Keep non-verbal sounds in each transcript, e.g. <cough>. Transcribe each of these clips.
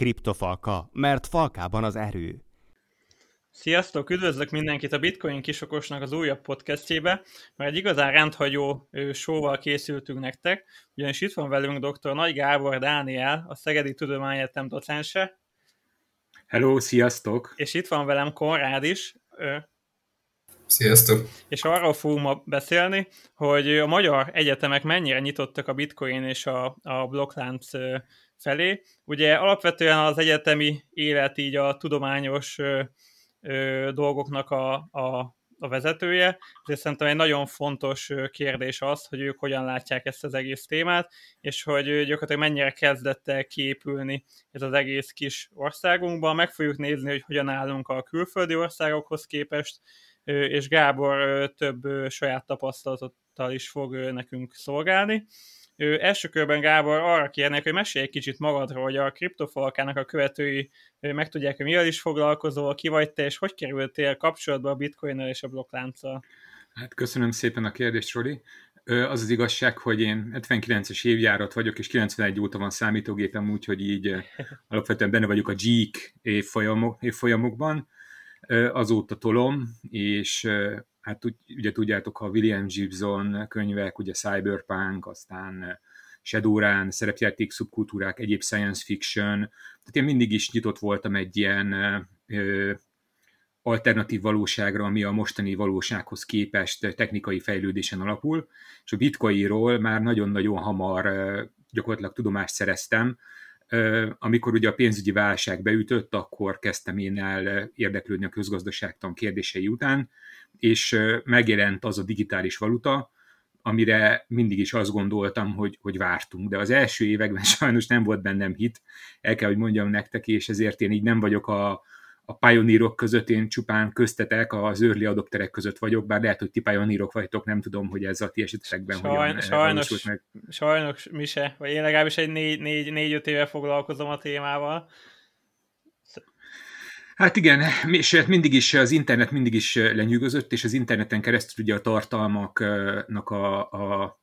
Kriptofalka, mert falkában az erő. Sziasztok, üdvözlök mindenkit a Bitcoin kisokosnak az újabb podcastjébe, mert egy igazán rendhagyó showval készültünk nektek, ugyanis itt van velünk dr. Nagy Gábor Dániel, a Szegedi Tudományegyetem docense. Hello, sziasztok! És itt van velem Konrád is, Sziasztok! És arról fogunk ma beszélni, hogy a magyar egyetemek mennyire nyitottak a bitcoin és a, a blokklánc felé. Ugye alapvetően az egyetemi élet így a tudományos ö, ö, dolgoknak a, a, a vezetője, de szerintem egy nagyon fontos kérdés az, hogy ők hogyan látják ezt az egész témát, és hogy gyakorlatilag mennyire kezdett el kiépülni ez az egész kis országunkban. Meg fogjuk nézni, hogy hogyan állunk a külföldi országokhoz képest, és Gábor több saját tapasztalattal is fog nekünk szolgálni. Első körben Gábor arra kérnek, hogy mesélj egy kicsit magadról, hogy a kriptofalkának a követői meg tudják, hogy mivel is foglalkozol, ki vagy te, és hogy kerültél kapcsolatba a bitcoin és a blokklánccal. Hát köszönöm szépen a kérdést, Rodi. Az az igazság, hogy én 79-es évjárat vagyok, és 91 óta van számítógépem, úgyhogy így alapvetően benne vagyok a GEEK évfolyamok, évfolyamokban azóta tolom, és hát ugye tudjátok, a William Gibson könyvek, ugye Cyberpunk, aztán Shadowrun, szerepjáték szubkultúrák, egyéb science fiction, tehát én mindig is nyitott voltam egy ilyen ö, alternatív valóságra, ami a mostani valósághoz képest technikai fejlődésen alapul, és a bitcoinról már nagyon-nagyon hamar gyakorlatilag tudomást szereztem, amikor ugye a pénzügyi válság beütött, akkor kezdtem én el érdeklődni a közgazdaságtan kérdései után, és megjelent az a digitális valuta, amire mindig is azt gondoltam, hogy, hogy vártunk. De az első években <laughs> sajnos nem volt bennem hit, el kell, hogy mondjam nektek, és ezért én így nem vagyok a, a pioneerok között én csupán köztetek, az early adopterek között vagyok, bár lehet, hogy ti pioneerok vagytok, nem tudom, hogy ez a ti esetekben Sajn, hogyan sajnos, meg. Sajnos mi se, vagy én legalábbis egy négy-öt négy, négy, éve foglalkozom a témával. Hát igen, és mindig is az internet mindig is lenyűgözött, és az interneten keresztül ugye a tartalmaknak a, a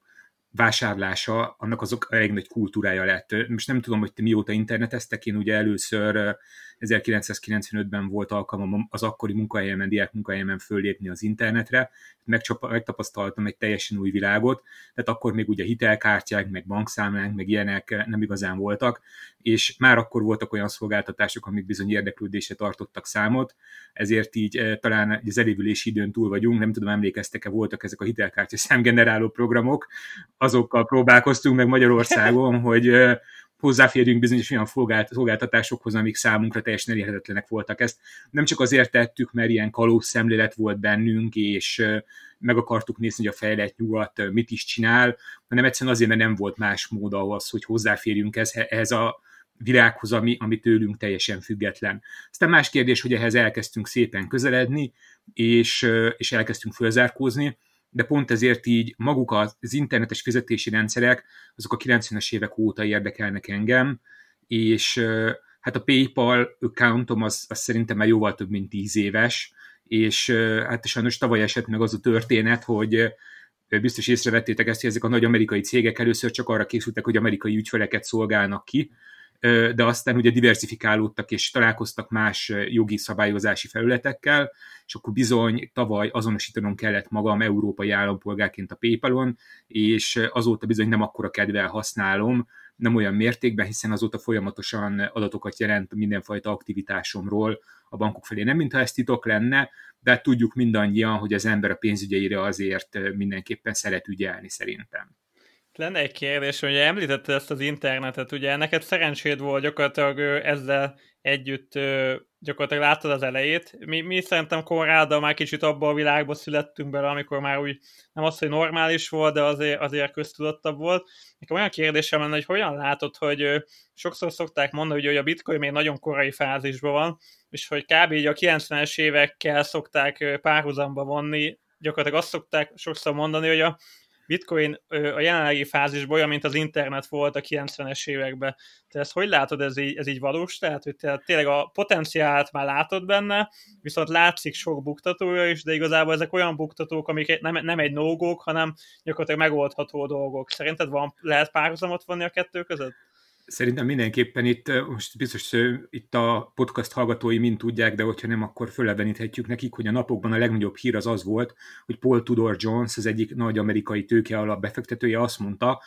vásárlása, annak azok elég nagy kultúrája lett. Most nem tudom, hogy te mióta interneteztek, én ugye először 1995-ben volt alkalmam az akkori munkahelyemen, diák munkahelyemen föllépni az internetre, megtapasztaltam egy teljesen új világot, tehát akkor még ugye hitelkártyák, meg bankszámlánk, meg ilyenek nem igazán voltak, és már akkor voltak olyan szolgáltatások, amik bizony érdeklődésre tartottak számot, ezért így talán az elévülési időn túl vagyunk, nem tudom, emlékeztek-e, voltak ezek a hitelkártya számgeneráló programok, azokkal próbálkoztunk meg Magyarországon, <laughs> hogy hozzáférjünk bizonyos olyan szolgáltatásokhoz, amik számunkra teljesen elérhetetlenek voltak. Ezt nem csak azért tettük, mert ilyen kalóz szemlélet volt bennünk, és meg akartuk nézni, hogy a fejlett nyugat mit is csinál, hanem egyszerűen azért, mert nem volt más mód ahhoz, hogy hozzáférjünk ehhez a világhoz, ami, ami tőlünk teljesen független. Aztán más kérdés, hogy ehhez elkezdtünk szépen közeledni, és, és elkezdtünk fölzárkózni, de pont ezért így maguk az internetes fizetési rendszerek, azok a 90-es évek óta érdekelnek engem, és hát a PayPal accountom az, az szerintem már jóval több, mint 10 éves, és hát sajnos tavaly esett meg az a történet, hogy biztos észrevettétek ezt, hogy ezek a nagy amerikai cégek először csak arra készültek, hogy amerikai ügyfeleket szolgálnak ki, de aztán ugye diversifikálódtak és találkoztak más jogi szabályozási felületekkel, és akkor bizony tavaly azonosítanom kellett magam európai állampolgárként a PayPal-on, és azóta bizony nem akkora kedvel használom, nem olyan mértékben, hiszen azóta folyamatosan adatokat jelent mindenfajta aktivitásomról a bankok felé. Nem mintha ez titok lenne, de tudjuk mindannyian, hogy az ember a pénzügyeire azért mindenképpen szeret ügyelni szerintem. Lenne egy kérdés, hogy említetted ezt az internetet, ugye neked szerencséd volt gyakorlatilag ezzel együtt gyakorlatilag láttad az elejét. Mi, mi szerintem Konráddal már kicsit abban a világban születtünk bele, amikor már úgy nem az, hogy normális volt, de azért, azért köztudottabb volt. Nekem olyan kérdésem lenne, hogy hogyan látod, hogy sokszor szokták mondani, hogy a bitcoin még nagyon korai fázisban van, és hogy kb. így a 90-es évekkel szokták párhuzamba vonni, gyakorlatilag azt szokták sokszor mondani, hogy a bitcoin a jelenlegi fázisban olyan, mint az internet volt a 90-es években. Te ezt hogy látod, ez így, ez így valós? Tehát, hogy te tényleg a potenciált már látod benne, viszont látszik sok buktatója is, de igazából ezek olyan buktatók, amik nem, nem egy nógók, hanem gyakorlatilag megoldható dolgok. Szerinted van, lehet párhuzamot vonni a kettő között? Szerintem mindenképpen itt, most biztos itt a podcast hallgatói mind tudják, de hogyha nem, akkor föleveníthetjük nekik, hogy a napokban a legnagyobb hír az az volt, hogy Paul Tudor Jones, az egyik nagy amerikai tőke alap befektetője azt mondta,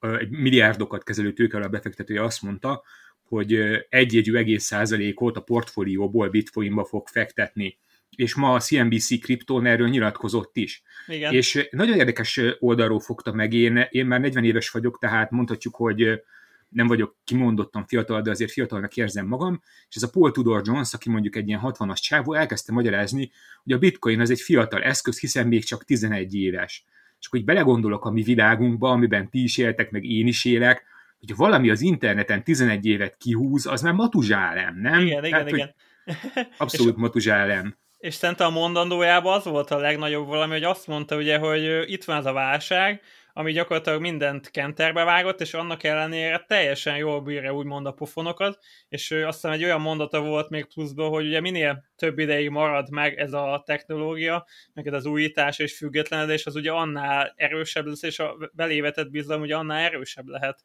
egy milliárdokat kezelő tőke alap befektetője azt mondta, hogy egyjegyű egész százalékot a portfólióból bitcoinba fog fektetni és ma a CNBC kriptón erről nyilatkozott is. Igen. És nagyon érdekes oldalról fogta meg, én, én már 40 éves vagyok, tehát mondhatjuk, hogy nem vagyok kimondottan fiatal, de azért fiatalnak érzem magam, és ez a Paul Tudor Jones, aki mondjuk egy ilyen 60-as csávó, elkezdte magyarázni, hogy a bitcoin az egy fiatal eszköz, hiszen még csak 11 éves. És akkor így belegondolok a mi világunkba, amiben ti is éltek, meg én is élek, hogy valami az interneten 11 évet kihúz, az már matuzsálem, nem? Igen, igen, Tehát, igen. <laughs> Abszolút matuzsálem. És szerintem a mondandójában az volt a legnagyobb valami, hogy azt mondta ugye, hogy itt van az a válság, ami gyakorlatilag mindent kenterbe vágott, és annak ellenére teljesen jól bírja úgymond a pofonokat, és azt hiszem egy olyan mondata volt még pluszban, hogy ugye minél több ideig marad meg ez a technológia, ez az újítás és függetlenedés, az ugye annál erősebb lesz, és a belévetett bizalom ugye annál erősebb lehet.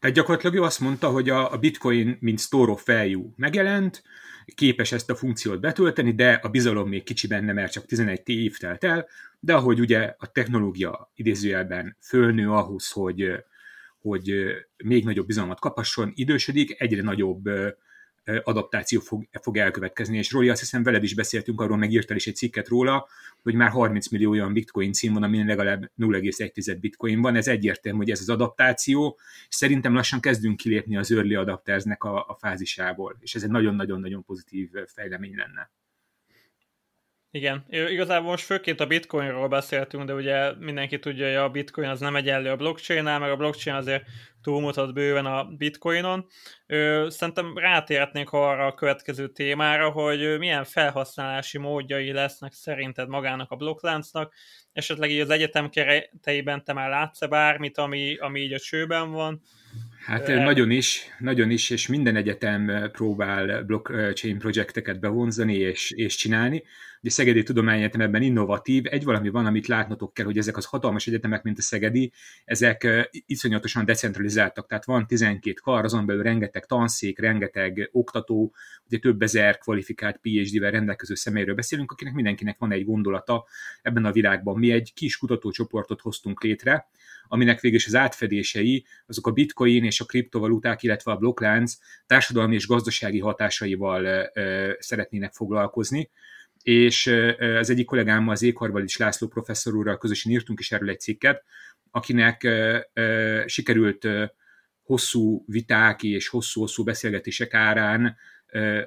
Tehát gyakorlatilag ő azt mondta, hogy a, a bitcoin, mint store of megjelent, képes ezt a funkciót betölteni, de a bizalom még kicsi benne, mert csak 11 év telt el, de ahogy ugye a technológia idézőjelben fölnő ahhoz, hogy, hogy még nagyobb bizalmat kapasson, idősödik, egyre nagyobb adaptáció fog, fog elkövetkezni, és Roli, azt hiszem veled is beszéltünk arról, megírtál is egy cikket róla, hogy már 30 millió olyan bitcoin cím van, amin legalább 0,1 bitcoin van, ez egyértelmű, hogy ez az adaptáció, szerintem lassan kezdünk kilépni az early adaptersnek a, a fázisából, és ez egy nagyon-nagyon-nagyon pozitív fejlemény lenne. Igen, igazából most főként a bitcoinról beszéltünk, de ugye mindenki tudja, hogy a bitcoin az nem egyenlő a blockchain meg a blockchain azért túlmutat bőven a bitcoinon. Szerintem rátérhetnénk arra a következő témára, hogy milyen felhasználási módjai lesznek szerinted magának a blokkláncnak, esetleg így az egyetem kereteiben te már látsz-e bármit, ami, ami így a csőben van, Hát Ö, nagyon is, nagyon is, és minden egyetem próbál blockchain projekteket bevonzani és, és csinálni. Ugye Szegedi Tudományegyetem ebben innovatív, egy valami van, amit látnotok kell, hogy ezek az hatalmas egyetemek, mint a Szegedi, ezek iszonyatosan decentralizáltak, tehát van 12 kar, azon belül rengeteg tanszék, rengeteg oktató, ugye több ezer kvalifikált PhD-vel rendelkező személyről beszélünk, akinek mindenkinek van egy gondolata ebben a világban. Mi egy kis kutatócsoportot hoztunk létre, aminek végül is az átfedései, azok a bitcoin és a kriptovaluták, illetve a blokklánc társadalmi és gazdasági hatásaival szeretnének foglalkozni és az egyik kollégámmal, az Ékarval is László professzor úrral közösen írtunk is erről egy cikket, akinek sikerült hosszú viták és hosszú-hosszú beszélgetések árán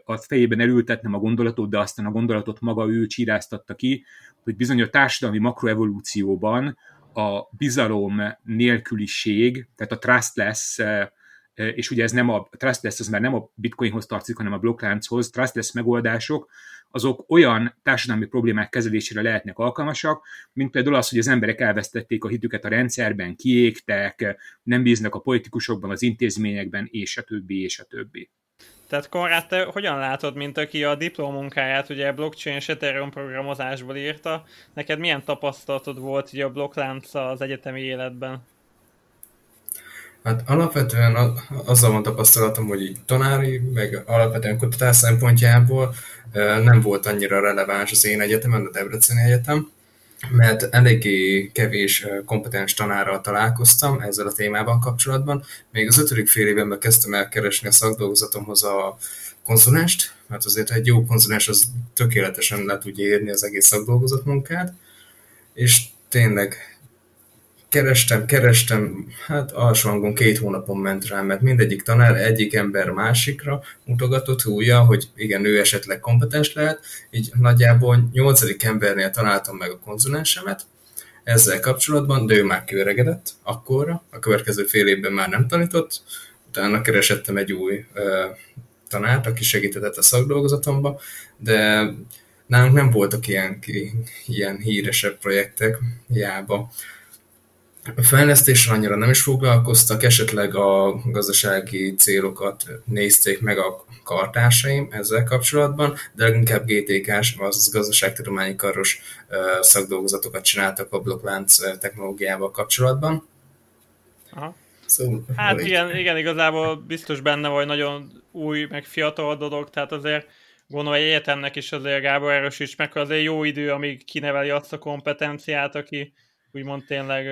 a fejében elültetnem a gondolatot, de aztán a gondolatot maga ő csíráztatta ki, hogy bizony a társadalmi makroevolúcióban a bizalom nélküliség, tehát a trustless, és ugye ez nem a trustless, az már nem a bitcoinhoz tartozik, hanem a blokklánchoz, trustless megoldások, azok olyan társadalmi problémák kezelésére lehetnek alkalmasak, mint például az, hogy az emberek elvesztették a hitüket a rendszerben, kiégtek, nem bíznak a politikusokban, az intézményekben, és a többi, és a többi. Tehát Konrád, te hogyan látod, mint aki a diplomunkáját ugye blockchain és Ethereum programozásból írta, neked milyen tapasztalatod volt ugye a blokklánc az egyetemi életben? Hát alapvetően azzal van tapasztalatom, hogy így tanári, meg alapvetően kutatás szempontjából nem volt annyira releváns az én egyetemen, a Debreceni Egyetem, mert eléggé kevés kompetens tanárral találkoztam ezzel a témával kapcsolatban. Még az ötödik fél évemben kezdtem el keresni a szakdolgozatomhoz a konzulást, mert azért egy jó konzulens az tökéletesen le tudja érni az egész szakdolgozat munkát, és tényleg kerestem, kerestem, hát alsó hangon két hónapon ment rá, mert mindegyik tanár egyik ember másikra mutogatott újja, hogy igen, ő esetleg kompetens lehet, így nagyjából nyolcadik embernél találtam meg a konzulensemet, ezzel kapcsolatban, de ő már kiöregedett akkorra, a következő fél évben már nem tanított, utána keresettem egy új ö, tanárt, aki segített a szakdolgozatomba, de nálunk nem voltak ilyen, ilyen híresebb projektek, hiába a fejlesztéssel annyira nem is foglalkoztak, esetleg a gazdasági célokat nézték meg a kartársaim ezzel kapcsolatban, de leginkább GTK-s, azaz gazdaságtudományi karos szakdolgozatokat csináltak a blokklánc technológiával kapcsolatban. Aha. Szóval hát igen, igen, igazából biztos benne vagy nagyon új, meg fiatal dolog, tehát azért gondolom, hogy egyetemnek is azért Gábor erősíts meg, azért jó idő, amíg kineveli azt a kompetenciát, aki úgymond tényleg...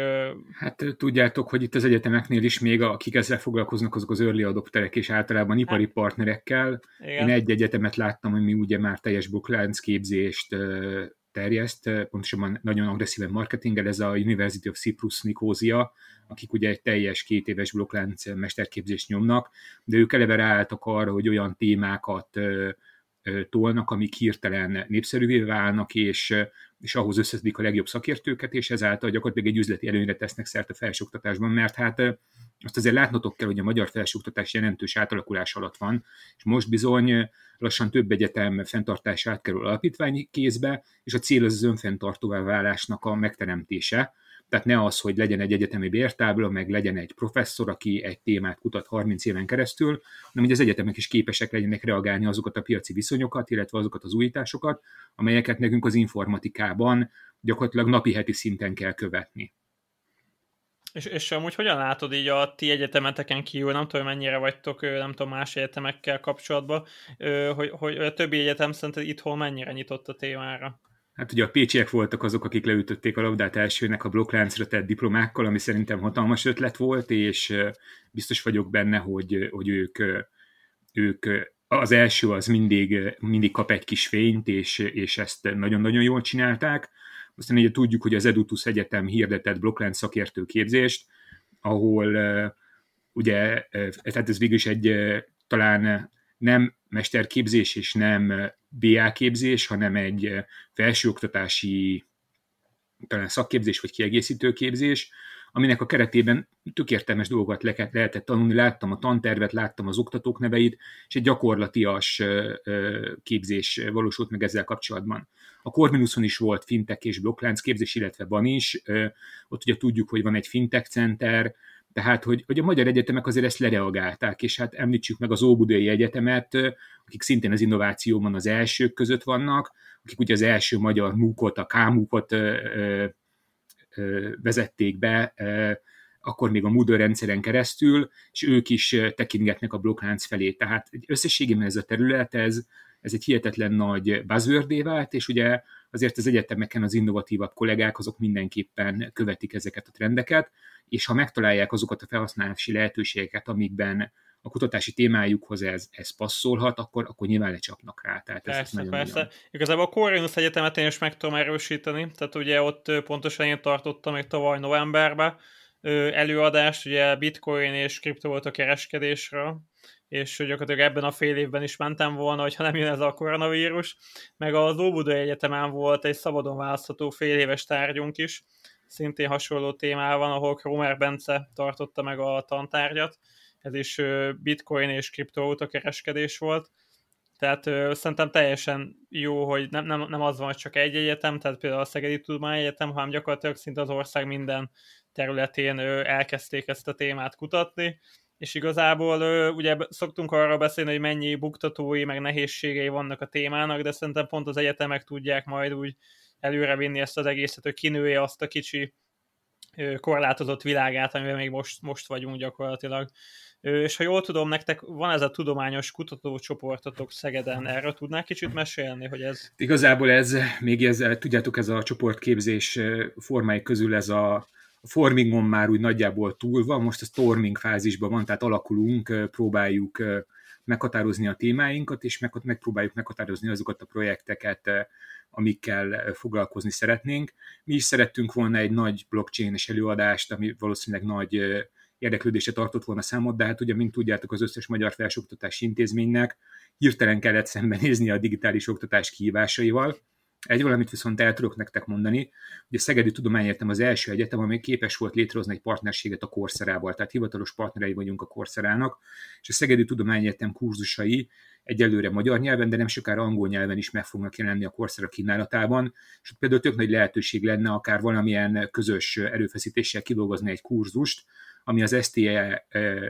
Hát tudjátok, hogy itt az egyetemeknél is még akik ezzel foglalkoznak, azok az early adopterek és általában ipari hát, partnerekkel. Igen. Én egy egyetemet láttam, ami ugye már teljes blokklánc képzést terjeszt, pontosabban nagyon agresszíven marketingel, ez a University of Cyprus Nikózia, akik ugye egy teljes két éves blokklánc mesterképzést nyomnak, de ők eleve ráálltak arra, hogy olyan témákat tolnak, amik hirtelen népszerűvé válnak, és, és ahhoz összeszedik a legjobb szakértőket, és ezáltal gyakorlatilag egy üzleti előnyre tesznek szert a felsőoktatásban, mert hát azt azért látnotok kell, hogy a magyar felsőoktatás jelentős átalakulás alatt van, és most bizony lassan több egyetem fenntartását kerül alapítványi kézbe, és a cél az az önfenntartóvá válásnak a megteremtése, tehát ne az, hogy legyen egy egyetemi bértábla, meg legyen egy professzor, aki egy témát kutat 30 éven keresztül, hanem hogy az egyetemek is képesek legyenek reagálni azokat a piaci viszonyokat, illetve azokat az újításokat, amelyeket nekünk az informatikában gyakorlatilag napi-heti szinten kell követni. És, és amúgy hogyan látod így a ti egyetemeteken kívül, nem tudom, mennyire vagytok, nem tudom, más egyetemekkel kapcsolatban, hogy, hogy a többi egyetem szerinted itthon mennyire nyitott a témára? Hát ugye a pécsiek voltak azok, akik leütötték a labdát elsőnek a blokkláncra tett diplomákkal, ami szerintem hatalmas ötlet volt, és biztos vagyok benne, hogy, hogy ők, ők az első az mindig, mindig kap egy kis fényt, és, és ezt nagyon-nagyon jól csinálták. Aztán ugye tudjuk, hogy az Edutus Egyetem hirdetett blokklánc szakértő képzést, ahol ugye, tehát ez végül is egy talán nem mesterképzés és nem BA képzés, hanem egy felsőoktatási talán szakképzés vagy kiegészítő képzés, aminek a keretében tök értelmes dolgokat le lehetett tanulni. Láttam a tantervet, láttam az oktatók neveit, és egy gyakorlatias képzés valósult meg ezzel kapcsolatban. A Corvinuson is volt fintech és blokklánc képzés, illetve van is. Ott ugye tudjuk, hogy van egy fintech center, tehát, hogy, hogy a magyar egyetemek azért ezt lereagálták, és hát említsük meg az Óbudai Egyetemet, akik szintén az innovációban az elsők között vannak, akik ugye az első magyar múkot, a K-múkot vezették be, akkor még a Moodle rendszeren keresztül, és ők is tekingetnek a blokklánc felé. Tehát összességében ez a terület, ez, ez egy hihetetlen nagy buzzword vált, és ugye azért az egyetemeken az innovatívabb kollégák azok mindenképpen követik ezeket a trendeket, és ha megtalálják azokat a felhasználási lehetőségeket, amikben a kutatási témájukhoz ez, ez passzolhat, akkor, akkor nyilván lecsapnak rá. Tehát persze, ez nagyon persze. Nagyon... Igazából a Corvinus Egyetemet én is meg tudom erősíteni, tehát ugye ott pontosan én tartottam még tavaly novemberben előadást, ugye bitcoin és kripto volt a kereskedésről, és gyakorlatilag ebben a fél évben is mentem volna, hogyha nem jön ez a koronavírus, meg az Óbudai Egyetemen volt egy szabadon választható fél éves tárgyunk is, szintén hasonló témában, ahol Kromer Bence tartotta meg a tantárgyat, ez is bitcoin és kriptovaluta kereskedés volt, tehát szerintem teljesen jó, hogy nem, nem, nem az van, hogy csak egy egyetem, tehát például a Szegedi Tudományegyetem, hanem gyakorlatilag szinte az ország minden területén ö, elkezdték ezt a témát kutatni, és igazából ugye szoktunk arra beszélni, hogy mennyi buktatói, meg nehézségei vannak a témának, de szerintem pont az egyetemek tudják majd úgy előrevinni ezt az egészet, hogy kinője azt a kicsi korlátozott világát, amiben még most, most vagyunk gyakorlatilag. És ha jól tudom, nektek van ez a tudományos kutatócsoportotok Szegeden, erről tudnál kicsit mesélni, hogy ez... Igazából ez, még ez, tudjátok, ez a csoportképzés formái közül ez a formingon már úgy nagyjából túl van, most a storming fázisban van, tehát alakulunk, próbáljuk meghatározni a témáinkat, és meg, megpróbáljuk meghatározni azokat a projekteket, amikkel foglalkozni szeretnénk. Mi is szerettünk volna egy nagy blockchain-es előadást, ami valószínűleg nagy érdeklődésre tartott volna számot, de hát ugye, mint tudjátok, az összes magyar felsőoktatási intézménynek hirtelen kellett szembenézni a digitális oktatás kihívásaival. Egy valamit viszont el tudok nektek mondani, hogy a Szegedi Tudományegyetem az első egyetem, ami képes volt létrehozni egy partnerséget a Korszerával, tehát hivatalos partnerei vagyunk a Korszerának, és a Szegedi Tudományegyetem kurzusai egyelőre magyar nyelven, de nem sokára angol nyelven is meg fognak jelenni a Coursera kínálatában, és például tök nagy lehetőség lenne akár valamilyen közös erőfeszítéssel kidolgozni egy kurzust, ami az STE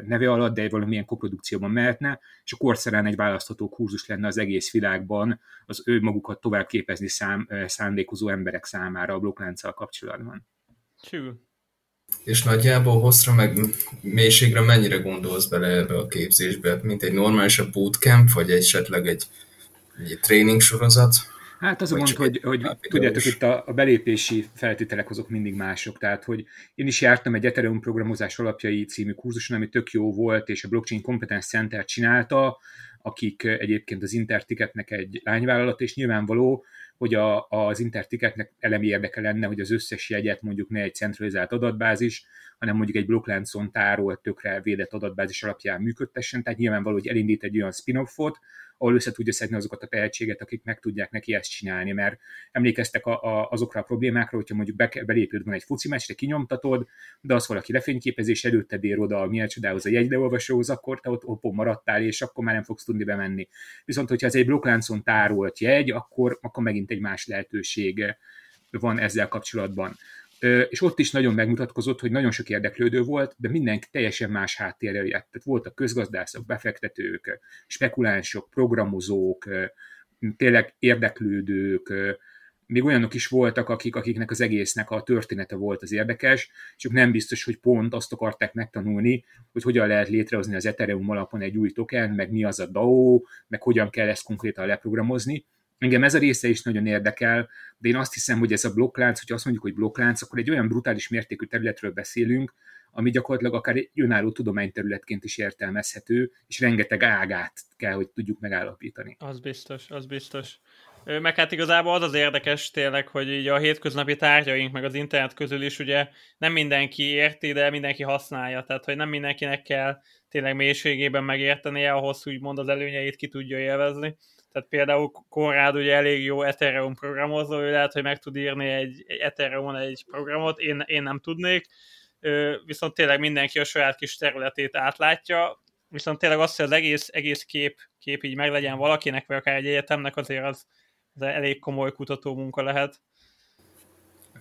neve alatt, de valamilyen koprodukcióban mehetne, és a Courserán egy választható kurzus lenne az egész világban az ő magukat tovább képezni szám, szándékozó emberek számára a blokklánccal kapcsolatban. Cső. És nagyjából hosszra meg mélységre mennyire gondolsz bele ebbe a képzésbe? Mint egy normális bootcamp, vagy esetleg egy, egy tréning sorozat? Hát az a mond, hogy, hogy tudjátok, itt a, a belépési feltételek azok mindig mások. Tehát, hogy én is jártam egy Ethereum programozás alapjai című kurzuson, ami tök jó volt, és a Blockchain Competence Center csinálta, akik egyébként az Interticketnek egy lányvállalat, és nyilvánvaló, hogy a, az Interticketnek elemi érdeke lenne, hogy az összes jegyet mondjuk ne egy centralizált adatbázis, hanem mondjuk egy blokkláncon tárolt, tökre védett adatbázis alapján működtessen, tehát nyilvánvaló, hogy elindít egy olyan spin-offot, ahol össze tudja szedni azokat a tehetséget, akik meg tudják neki ezt csinálni, mert emlékeztek a, a, azokra a problémákra, hogyha mondjuk be, belépőd van egy foci meccsre, kinyomtatod, de az valaki lefényképezés előtted ér oda a milyen csodához a jegyleolvasóhoz, akkor te ott hoppon maradtál, és akkor már nem fogsz tudni bemenni. Viszont, hogyha ez egy blokkláncon tárolt jegy, akkor, akkor megint egy más lehetőség van ezzel kapcsolatban és ott is nagyon megmutatkozott, hogy nagyon sok érdeklődő volt, de mindenki teljesen más háttérrel jött. Tehát voltak közgazdászok, befektetők, spekulánsok, programozók, tényleg érdeklődők, még olyanok is voltak, akik, akiknek az egésznek a története volt az érdekes, csak nem biztos, hogy pont azt akarták megtanulni, hogy hogyan lehet létrehozni az Ethereum alapon egy új token, meg mi az a DAO, meg hogyan kell ezt konkrétan leprogramozni, Engem ez a része is nagyon érdekel, de én azt hiszem, hogy ez a blokklánc, hogyha azt mondjuk, hogy blokklánc, akkor egy olyan brutális mértékű területről beszélünk, ami gyakorlatilag akár egy önálló tudományterületként is értelmezhető, és rengeteg ágát kell, hogy tudjuk megállapítani. Az biztos, az biztos. Meg hát igazából az az érdekes tényleg, hogy így a hétköznapi tárgyaink, meg az internet közül is ugye nem mindenki érti, de mindenki használja, tehát hogy nem mindenkinek kell tényleg mélységében megértenie ahhoz, hogy mond az előnyeit ki tudja élvezni. Tehát például Konrád ugye elég jó Ethereum programozó, ő lehet, hogy meg tud írni egy, egy Ethereum egy programot, én, én nem tudnék, viszont tényleg mindenki a saját kis területét átlátja, viszont tényleg azt, hogy az egész, egész kép, kép így meglegyen valakinek, vagy akár egy egyetemnek, azért az, az elég komoly kutató munka lehet.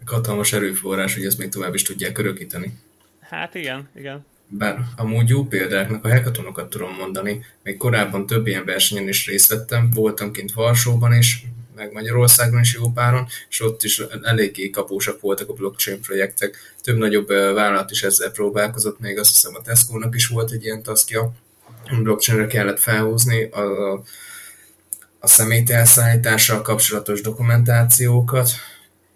Hatalmas erőforrás, hogy ezt még tovább is tudják örökíteni. Hát igen, igen. Bár amúgy jó példáknak a hackathonokat tudom mondani, még korábban több ilyen versenyen is részt vettem, voltam kint Varsóban is, meg Magyarországon is jó páron, és ott is eléggé kapósak voltak a blockchain projektek. Több nagyobb vállalat is ezzel próbálkozott, még azt hiszem a Tesco-nak is volt egy ilyen taszkja, blockchainre kellett felhúzni a, a, a személytelszállítással kapcsolatos dokumentációkat,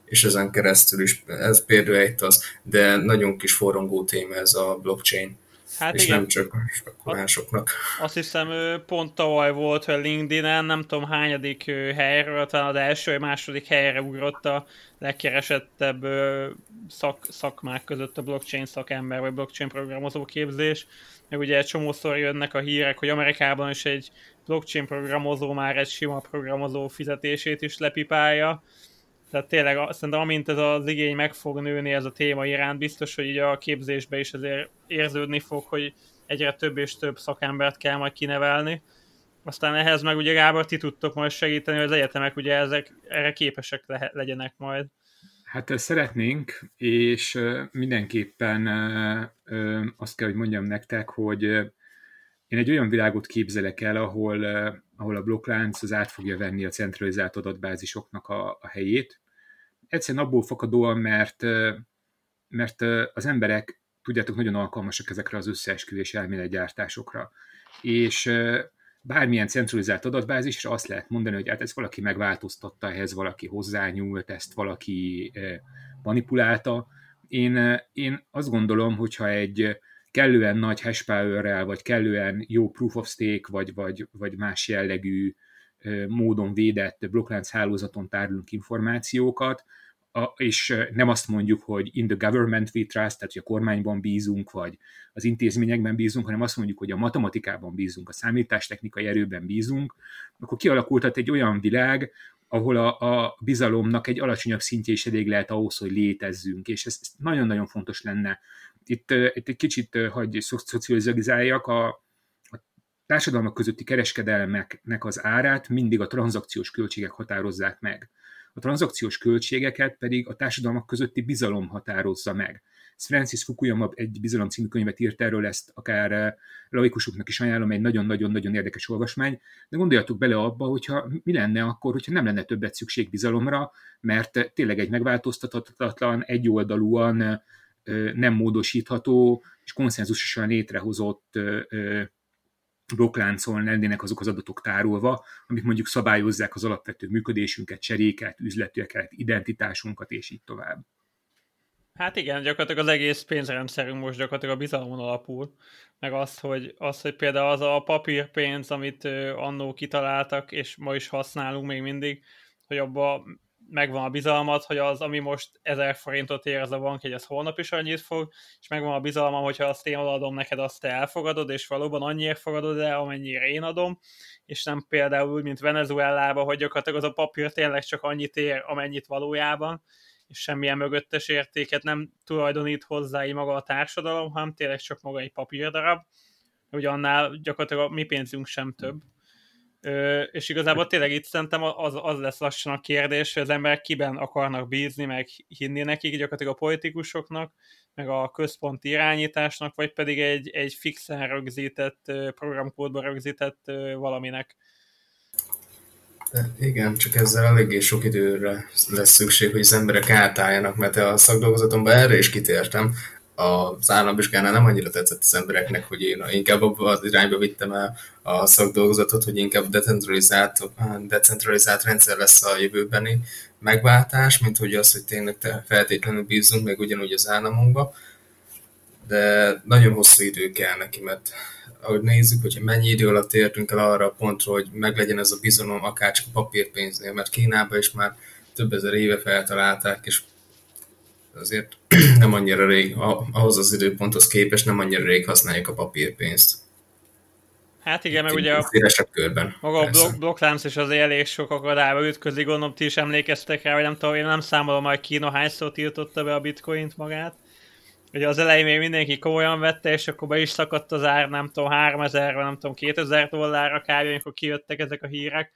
és ezen keresztül is, ez például egy az, de nagyon kis forrongó téma ez a blockchain. Hát és igen. nem csak spekulásoknak. Azt hiszem, pont tavaly volt, hogy LinkedIn-en nem tudom hányadik helyről, talán az első vagy második helyre ugrott a legkeresettebb szak, szakmák között a blockchain szakember, vagy blockchain programozó képzés. Meg ugye egy csomószor jönnek a hírek, hogy Amerikában is egy blockchain programozó már egy sima programozó fizetését is lepipálja, tehát tényleg szerintem amint ez az igény meg fog nőni ez a téma iránt, biztos, hogy így a képzésbe is azért érződni fog, hogy egyre több és több szakembert kell majd kinevelni. Aztán ehhez meg ugye Gábor, ti tudtok majd segíteni, hogy az egyetemek ugye ezek erre képesek le- legyenek majd. Hát szeretnénk, és mindenképpen azt kell, hogy mondjam nektek, hogy én egy olyan világot képzelek el, ahol, ahol a blokklánc az át fogja venni a centralizált adatbázisoknak a, a helyét. Egyszerűen abból fakadóan, mert, mert az emberek, tudjátok, nagyon alkalmasak ezekre az összeesküvés elméletgyártásokra. És bármilyen centralizált adatbázisra azt lehet mondani, hogy hát ezt valaki megváltoztatta, ehhez valaki hozzányúlt, ezt valaki manipulálta. Én, én azt gondolom, hogyha egy kellően nagy hashpower vagy kellően jó proof of stake, vagy, vagy, vagy más jellegű módon védett blokklánc hálózaton tárolunk információkat, és nem azt mondjuk, hogy in the government we trust, tehát hogy a kormányban bízunk, vagy az intézményekben bízunk, hanem azt mondjuk, hogy a matematikában bízunk, a számítástechnikai erőben bízunk, akkor kialakultat egy olyan világ, ahol a, a bizalomnak egy alacsonyabb szintje is elég lehet ahhoz, hogy létezzünk, és ez nagyon-nagyon fontos lenne itt, itt egy kicsit hagyj szocializáljak, a, a társadalmak közötti kereskedelmeknek az árát mindig a tranzakciós költségek határozzák meg. A tranzakciós költségeket pedig a társadalmak közötti bizalom határozza meg. Francis Fukuyama egy bizalom című könyvet írt erről, ezt akár laikusoknak is ajánlom, egy nagyon-nagyon-nagyon érdekes olvasmány, de gondoljatok bele abba, hogyha mi lenne akkor, hogyha nem lenne többet szükség bizalomra, mert tényleg egy megváltoztathatatlan, egyoldalúan nem módosítható és konszenzusosan létrehozott blokkláncon lennének azok az adatok tárolva, amik mondjuk szabályozzák az alapvető működésünket, cseréket, üzleteket, identitásunkat, és így tovább. Hát igen, gyakorlatilag az egész pénzrendszerünk most gyakorlatilag a bizalmon alapul, meg az, hogy, az, hogy például az a papírpénz, amit annó kitaláltak, és ma is használunk még mindig, hogy abba megvan a bizalmat, hogy az, ami most 1000 forintot ér az a bank, hogy ez holnap is annyit fog, és megvan a bizalmam, hogyha azt én adom neked, azt te elfogadod, és valóban annyiért fogadod el, amennyire én adom, és nem például úgy, mint Venezuelában, hogy gyakorlatilag az a papír tényleg csak annyit ér, amennyit valójában, és semmilyen mögöttes értéket nem tulajdonít hozzá maga a társadalom, hanem tényleg csak maga egy papírdarab, hogy annál gyakorlatilag a mi pénzünk sem több. És igazából tényleg itt szerintem az, az lesz lassan a kérdés, hogy az emberek kiben akarnak bízni, meg hinni nekik, gyakorlatilag a politikusoknak, meg a központi irányításnak, vagy pedig egy, egy fixen rögzített, programkódban rögzített valaminek. De igen, csak ezzel eléggé sok időre lesz szükség, hogy az emberek átálljanak, mert a szakdolgozatomban erre is kitértem. Az államvizsgánál nem annyira tetszett az embereknek, hogy én inkább abba az irányba vittem el a szakdolgozatot, hogy inkább decentralizált, decentralizált rendszer lesz a jövőbeni megváltás, mint hogy az, hogy tényleg feltétlenül bízunk meg ugyanúgy az államunkba. De nagyon hosszú idő kell neki, mert ahogy nézzük, hogy mennyi idő alatt értünk el arra a pontra, hogy meglegyen ez a bizalom akár csak papírpénznél, mert Kínában is már több ezer éve feltalálták, és azért <clears throat> nem annyira rég, ahhoz az időponthoz képest nem annyira rég használjuk a papírpénzt. Hát igen, meg ugye a, körben, maga a blok, blokklánc is azért elég sok akadályba ütközik, gondolom ti is emlékeztek rá, vagy nem tudom, én nem számolom, hogy Kína hányszor tiltotta be a bitcoint magát. Ugye az elején még mindenki komolyan vette, és akkor be is szakadt az ár, nem tudom, 3000 vagy nem tudom, 2000 dollárra kb. amikor kijöttek ezek a hírek.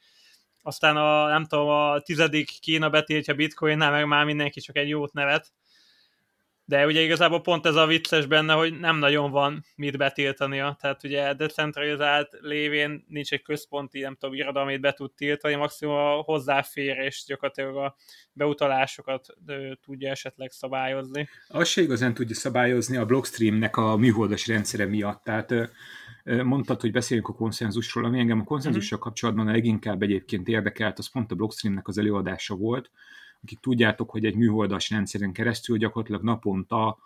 Aztán a, nem tudom, a tizedik Kína betiltja bitcoinnál, meg már mindenki csak egy jót nevet. De ugye igazából pont ez a vicces benne, hogy nem nagyon van mit betiltania, tehát ugye decentralizált lévén nincs egy központi, nem tudom, iroda, amit be tud tiltani, maximum a hozzáférés, gyakorlatilag a beutalásokat tudja esetleg szabályozni. Az se igazán tudja szabályozni a Blockstreamnek a műholdas rendszere miatt, tehát mondtad, hogy beszéljünk a konszenzusról, ami engem a konszenzussal kapcsolatban a leginkább egyébként érdekelt, az pont a Blockstreamnek az előadása volt, akik tudjátok, hogy egy műholdas rendszeren keresztül gyakorlatilag naponta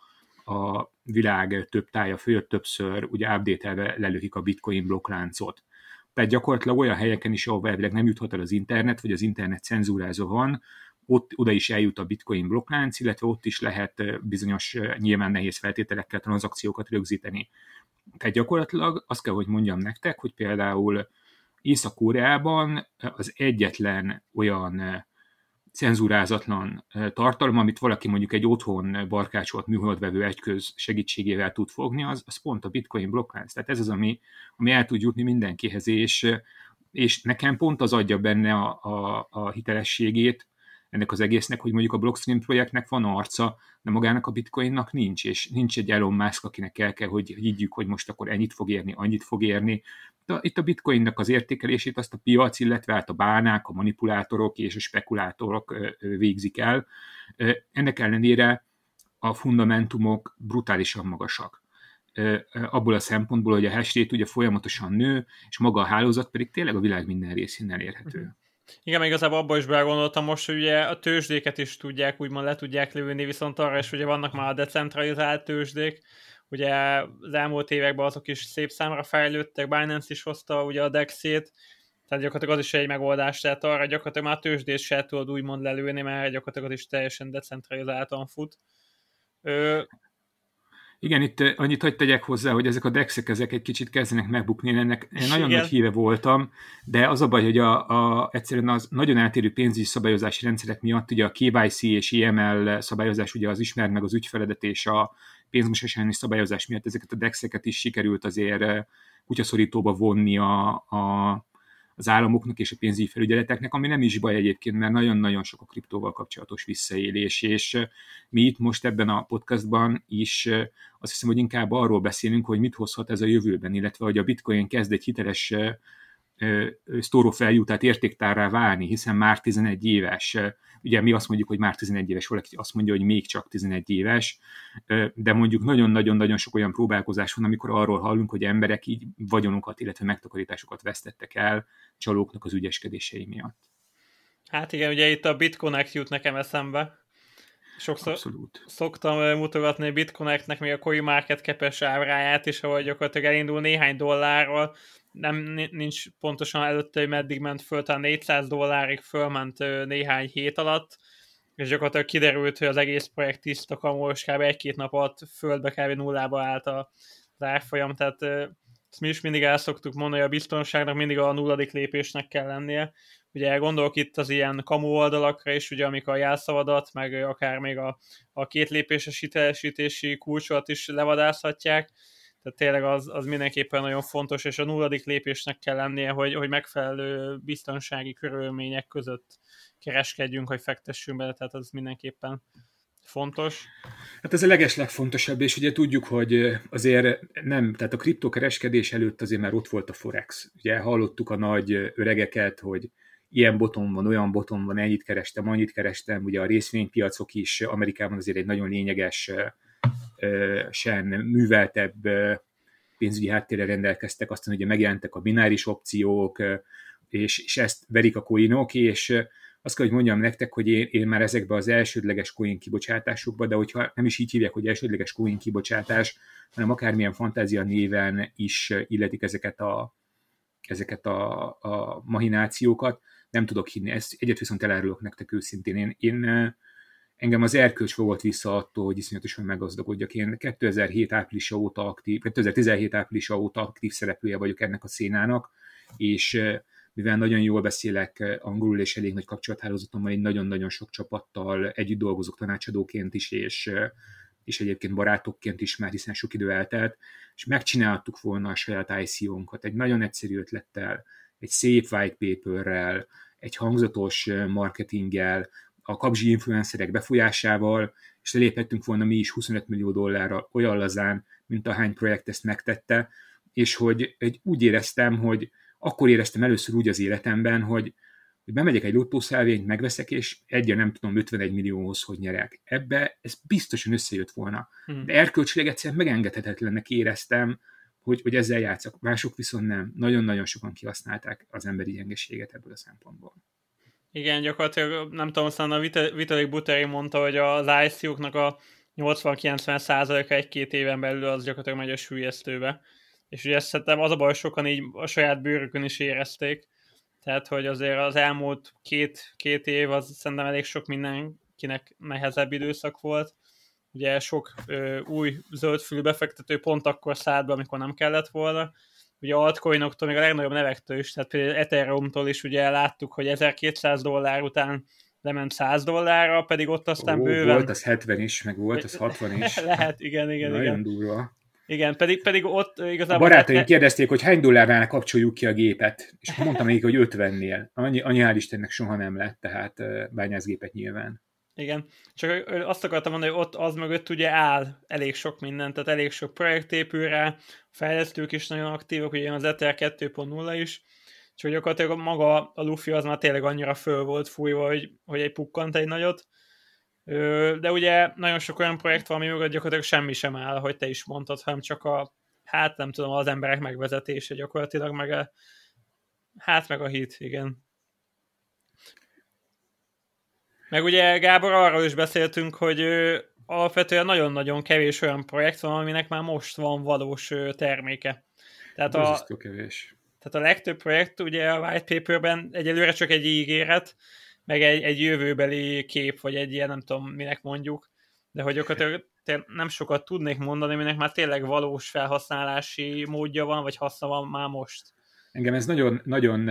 a világ több tája fölött többször ugye update lelőhik a bitcoin blokkláncot. Tehát gyakorlatilag olyan helyeken is, ahol elvileg nem juthat el az internet, vagy az internet cenzúrázva van, ott oda is eljut a bitcoin blokklánc, illetve ott is lehet bizonyos nyilván nehéz feltételekkel tranzakciókat rögzíteni. Tehát gyakorlatilag azt kell, hogy mondjam nektek, hogy például Észak-Koreában az egyetlen olyan cenzúrázatlan tartalom, amit valaki mondjuk egy otthon barkácsolt műholdvevő egyköz segítségével tud fogni, az, az pont a bitcoin blokklánc. Tehát ez az, ami, ami el tud jutni mindenkihez, és, és nekem pont az adja benne a, a, a hitelességét, ennek az egésznek, hogy mondjuk a Blockstream projektnek van arca, de magának a bitcoinnak nincs, és nincs egy Elon Musk, akinek el kell, hogy higgyük, hogy most akkor ennyit fog érni, annyit fog érni. De itt a bitcoinnak az értékelését azt a piac, illetve hát a bánák, a manipulátorok és a spekulátorok végzik el. Ennek ellenére a fundamentumok brutálisan magasak abból a szempontból, hogy a hash ugye folyamatosan nő, és maga a hálózat pedig tényleg a világ minden részén elérhető. Uh-huh. Igen, még igazából abban is belegondoltam most, hogy ugye a tőzsdéket is tudják, úgymond le tudják lőni, viszont arra is ugye vannak már a decentralizált tőzsdék, ugye az elmúlt években azok is szép számra fejlődtek, Binance is hozta ugye a DEX-ét, tehát gyakorlatilag az is egy megoldás, tehát arra gyakorlatilag már tőzsdét se tudod úgymond lelőni, mert gyakorlatilag az is teljesen decentralizáltan fut. Ö, igen, itt annyit hogy tegyek hozzá, hogy ezek a dexek ezek egy kicsit kezdenek megbukni, ennek én nagyon Igen. nagy híve voltam, de az a baj, hogy a, a, egyszerűen az nagyon eltérő pénzügyi szabályozási rendszerek miatt, ugye a KYC és IML szabályozás, ugye az ismer meg az ügyfeledet és a pénzmosás elleni szabályozás miatt ezeket a dexeket is sikerült azért kutyaszorítóba vonni a, a az államoknak és a pénzügyi felügyeleteknek, ami nem is baj egyébként, mert nagyon-nagyon sok a kriptóval kapcsolatos visszaélés, és mi itt most ebben a podcastban is azt hiszem, hogy inkább arról beszélünk, hogy mit hozhat ez a jövőben, illetve hogy a bitcoin kezd egy hiteles store value, tehát értéktárrá válni, hiszen már 11 éves. Ugye mi azt mondjuk, hogy már 11 éves, valaki azt mondja, hogy még csak 11 éves, de mondjuk nagyon-nagyon-nagyon sok olyan próbálkozás van, amikor arról hallunk, hogy emberek így vagyonukat, illetve megtakarításokat vesztettek el csalóknak az ügyeskedései miatt. Hát igen, ugye itt a BitConnect jut nekem eszembe. Sokszor Abszolút. szoktam mutogatni BitConnectnek még a Coin Market Cap-es ábráját is, ahogy gyakorlatilag elindul néhány dollárral, nem nincs pontosan előtte, hogy meddig ment föl, talán 400 dollárig fölment néhány hét alatt, és gyakorlatilag kiderült, hogy az egész projekt tiszta kamos, kb. egy-két nap alatt földbe kb. nullába állt az árfolyam, tehát ezt mi is mindig el szoktuk mondani, hogy a biztonságnak mindig a nulladik lépésnek kell lennie. Ugye gondolok itt az ilyen kamu oldalakra is, ugye amik a jelszavadat, meg akár még a, a két lépéses hitelesítési kulcsot is levadászhatják, tehát tényleg az, az mindenképpen nagyon fontos, és a nulladik lépésnek kell lennie, hogy, hogy megfelelő biztonsági körülmények között kereskedjünk, hogy fektessünk bele, tehát az mindenképpen fontos. Hát ez a leges legfontosabb, és ugye tudjuk, hogy azért nem, tehát a kriptokereskedés előtt azért már ott volt a Forex. Ugye hallottuk a nagy öregeket, hogy ilyen boton van, olyan boton van, ennyit kerestem, annyit kerestem, ugye a részvénypiacok is Amerikában azért egy nagyon lényeges sen műveltebb pénzügyi háttérrel rendelkeztek, aztán ugye megjelentek a bináris opciók, és, és ezt verik a coinok, és azt kell, hogy mondjam nektek, hogy én, én már ezekbe az elsődleges coin kibocsátásokba, de hogyha nem is így hívják, hogy elsődleges coin kibocsátás, hanem akármilyen fantázia néven is illetik ezeket a, ezeket a, a mahinációkat, nem tudok hinni. Ezt egyet viszont elárulok nektek őszintén. Én, én engem az erkölcs fogott vissza attól, hogy iszonyatosan meggazdagodjak. Én 2007 áprilisa óta aktív, 2017 áprilisa óta aktív szereplője vagyok ennek a szénának, és mivel nagyon jól beszélek angolul, és elég nagy kapcsolathálózatom van, én nagyon-nagyon sok csapattal együtt dolgozok tanácsadóként is, és, és egyébként barátokként is már, hiszen sok idő eltelt, és megcsináltuk volna a saját ICO-nkat egy nagyon egyszerű ötlettel, egy szép white paperrel, egy hangzatos marketinggel, a kapzsi influencerek befolyásával, és léphettünk volna mi is 25 millió dollárra olyan lazán, mint a hány projekt ezt megtette, és hogy egy, úgy éreztem, hogy akkor éreztem először úgy az életemben, hogy, hogy bemegyek egy lottószelvényt, megveszek, és egyen nem tudom 51 millióhoz, hogy nyerek. Ebbe ez biztosan összejött volna. Hmm. De erkölcsileg egyszerűen megengedhetetlennek éreztem, hogy, hogy ezzel játszak. Mások viszont nem. Nagyon-nagyon sokan kihasználták az emberi gyengeséget ebből a szempontból. Igen, gyakorlatilag nem tudom, aztán a Vitalik Buteri mondta, hogy az ICU-knak a 80-90 a egy-két éven belül az gyakorlatilag megy a sűjesztőbe. És ugye ezt szerintem az a baj, sokan így a saját bőrükön is érezték. Tehát, hogy azért az elmúlt két, két év az szerintem elég sok mindenkinek nehezebb időszak volt. Ugye sok ö, új zöldfülű befektető pont akkor szállt be, amikor nem kellett volna ugye altcoinoktól, még a legnagyobb nevektől is, tehát például Ethereum-tól is ugye láttuk, hogy 1200 dollár után lement 100 dollárra, pedig ott aztán Ó, bőven... Volt az 70 is, meg volt az 60 is. <laughs> Lehet, igen, igen, Nagyon igen. durva. Igen, pedig, pedig ott igazából... A barátaim lehet... kérdezték, hogy hány dollárnál kapcsoljuk ki a gépet, és mondtam nekik, hogy 50-nél. Annyi, annyi hál' Istennek soha nem lett, tehát bányászgépet nyilván. Igen, csak azt akartam mondani, hogy ott az mögött ugye áll elég sok minden, tehát elég sok projekt épül rá, a fejlesztők is nagyon aktívak, ugye az Ether 2.0 is, csak gyakorlatilag maga a Luffy az már tényleg annyira föl volt fújva, hogy, hogy egy pukkant egy nagyot, de ugye nagyon sok olyan projekt van, ami mögött gyakorlatilag semmi sem áll, hogy te is mondtad, hanem csak a, hát nem tudom, az emberek megvezetése gyakorlatilag, meg a, hát meg a hit, igen. Meg ugye Gábor arról is beszéltünk, hogy alapvetően nagyon-nagyon kevés olyan projekt van, aminek már most van valós terméke. Tehát a, kevés. Tehát a legtöbb projekt ugye a white paperben egyelőre csak egy ígéret, meg egy, egy jövőbeli kép, vagy egy ilyen, nem tudom, minek mondjuk, de hogy gyakorlatilag nem sokat tudnék mondani, minek már tényleg valós felhasználási módja van, vagy haszna van már most. Engem ez nagyon, nagyon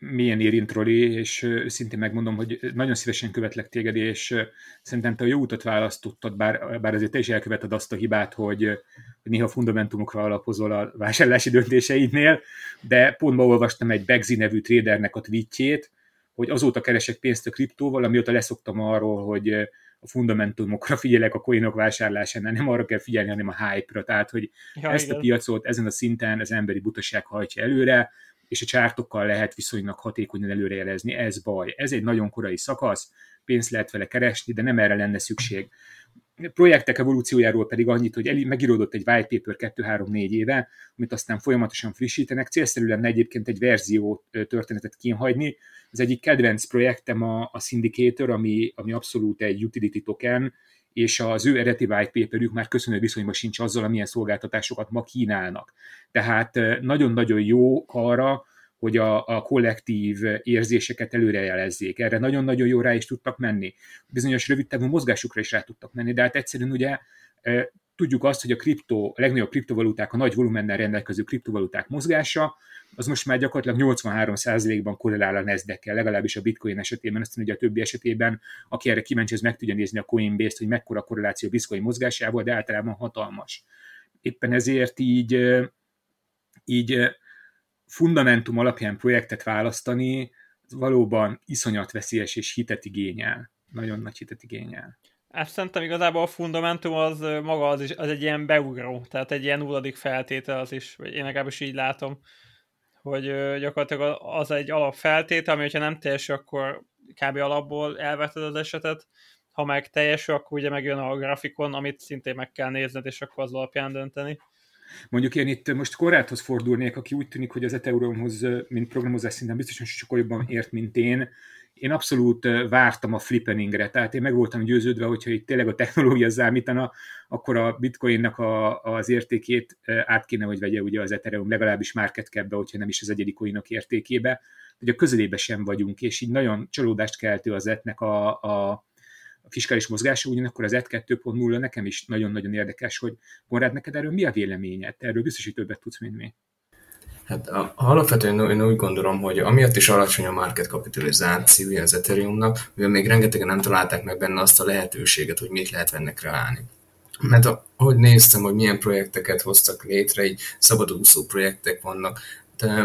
milyen érint Roli, és őszintén megmondom, hogy nagyon szívesen követlek téged, és szerintem te a jó utat választottad, bár, bár azért te is elköveted azt a hibát, hogy, hogy néha fundamentumokra alapozol a vásárlási döntéseidnél, de pont ma olvastam egy Begzi nevű tradernek a tweetjét, hogy azóta keresek pénzt a kriptóval, amióta leszoktam arról, hogy a fundamentumokra figyelek a coinok vásárlásánál, nem arra kell figyelni, hanem a hype-ra, tehát hogy ja, ezt igen. a piacot ezen a szinten az emberi butaság hajtja előre, és a csártokkal lehet viszonylag hatékonyan előrejelezni. Ez baj. Ez egy nagyon korai szakasz, pénzt lehet vele keresni, de nem erre lenne szükség. Projektek evolúciójáról pedig annyit, hogy megíródott egy white paper 2-3-4 éve, amit aztán folyamatosan frissítenek. Célszerű lenne egyébként egy verzió történetet kihagyni. Az egyik kedvenc projektem a, a Syndicator, ami, ami abszolút egy utility token, és az ő eredeti white paperük már köszönő viszonyban sincs azzal, amilyen szolgáltatásokat ma kínálnak. Tehát nagyon-nagyon jó arra, hogy a, a kollektív érzéseket előrejelezzék. Erre nagyon-nagyon jó rá is tudtak menni. Bizonyos rövidtávú mozgásukra is rá tudtak menni, de hát egyszerűen ugye tudjuk azt, hogy a kripto, a legnagyobb kriptovaluták, a nagy volumennel rendelkező kriptovaluták mozgása, az most már gyakorlatilag 83%-ban korrelál a nasdaq legalábbis a bitcoin esetében, aztán ugye a többi esetében, aki erre kíváncsi, az meg tudja nézni a Coinbase-t, hogy mekkora korreláció a bitcoin mozgásával, de általában hatalmas. Éppen ezért így, így fundamentum alapján projektet választani, valóban iszonyat veszélyes és hitet igényel. Nagyon nagy hitet igényel. Ezt szerintem igazából a fundamentum az maga az, is, az egy ilyen beugró, tehát egy ilyen nulladik feltétel az is, vagy én legalábbis így látom, hogy gyakorlatilag az egy alapfeltétel, ami hogyha nem teljes, akkor kb. alapból elveted az esetet, ha meg teljes, akkor ugye megjön a grafikon, amit szintén meg kell nézned, és akkor az alapján dönteni. Mondjuk én itt most Koráthoz fordulnék, aki úgy tűnik, hogy az Ethereumhoz, mint programozás szinten biztosan sokkal jobban ért, mint én. Én abszolút vártam a flippeningre, tehát én meg voltam győződve, hogyha itt tényleg a technológia számítana, akkor a bitcoinnak a, az értékét át kéne, hogy vegye ugye az Ethereum legalábbis market cap hogyha nem is az egyedi coinok értékébe, hogy a közelébe sem vagyunk, és így nagyon csalódást keltő az etnek a, a, fiskális mozgása, ugyanakkor az ET 2.0 nekem is nagyon-nagyon érdekes, hogy Konrád, neked erről mi a véleményed? Erről biztos, hogy többet tudsz, mint mi. Hát alapvetően én úgy gondolom, hogy amiatt is alacsony a market kapitalizációja az Ethereumnak, mivel még rengetegen nem találták meg benne azt a lehetőséget, hogy mit lehet benne kreálni. Mert ahogy néztem, hogy milyen projekteket hoztak létre, így szabadúszó projektek vannak, de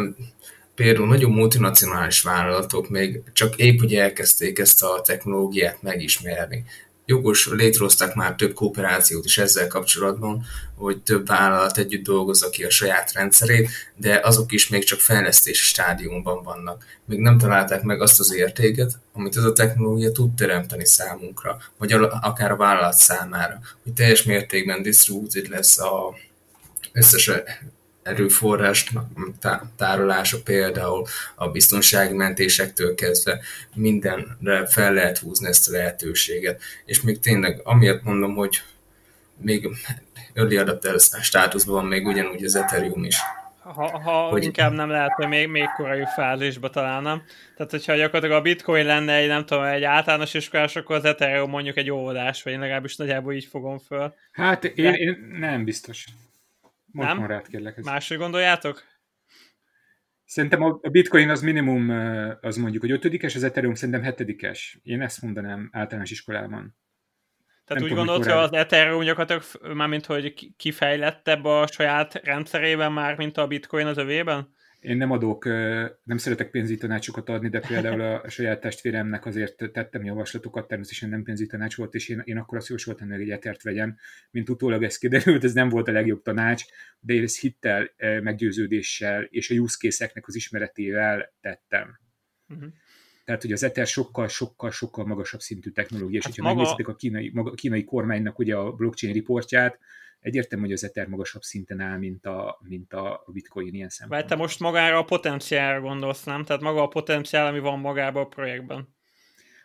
például nagyon multinacionális vállalatok még csak épp, hogy elkezdték ezt a technológiát megismerni. Jogos, létrehozták már több kooperációt is ezzel kapcsolatban, hogy több vállalat együtt dolgozza ki a saját rendszerét, de azok is még csak fejlesztési stádiumban vannak. Még nem találták meg azt az értéket, amit ez a technológia tud teremteni számunkra, vagy akár a vállalat számára, hogy teljes mértékben distributed lesz a összes erőforrás tárolása például a biztonsági mentésektől kezdve mindenre fel lehet húzni ezt a lehetőséget. És még tényleg amiatt mondom, hogy még early adapter státuszban van még ugyanúgy az Ethereum is. Ha, ha hogy... inkább nem lehet, hogy még, még korai fázisba találnám. Tehát, hogyha gyakorlatilag a bitcoin lenne egy, nem tudom, egy általános iskolás, akkor az Ethereum mondjuk egy óvodás, vagy én legalábbis nagyjából így fogom föl. Hát én, De... én nem biztos. Most nem? Marát, kérlek. Máshogy gondoljátok? Szerintem a bitcoin az minimum, az mondjuk, hogy ötödikes, az Ethereum szerintem hetedikes. Én ezt mondanám általános iskolában. Tehát nem úgy gondolod, hogy az Ethereum gyakorlatilag, mármint, hogy kifejlettebb a saját rendszerében már, mint a bitcoin az övében? Én nem adok, nem szeretek pénzügyi tanácsokat adni, de például a saját testvéremnek azért tettem javaslatokat, természetesen nem pénzügyi tanács volt, és én, én akkor azt jósoltam, hogy egy etert vegyen, mint utólag ez kiderült, ez nem volt a legjobb tanács, de én ezt hittel, meggyőződéssel és a use case-eknek az ismeretével tettem. Uh-huh. Tehát, hogy az Ether sokkal, sokkal, sokkal magasabb szintű technológia, és hát hogyha maga... megnézitek a kínai, maga, a kínai kormánynak ugye a blockchain riportját, egyértelmű, hogy az Ether magasabb szinten áll, mint a, mint a Bitcoin ilyen szempontból. Vagy te most magára a potenciálra gondolsz, nem? Tehát maga a potenciál, ami van magában a projektben.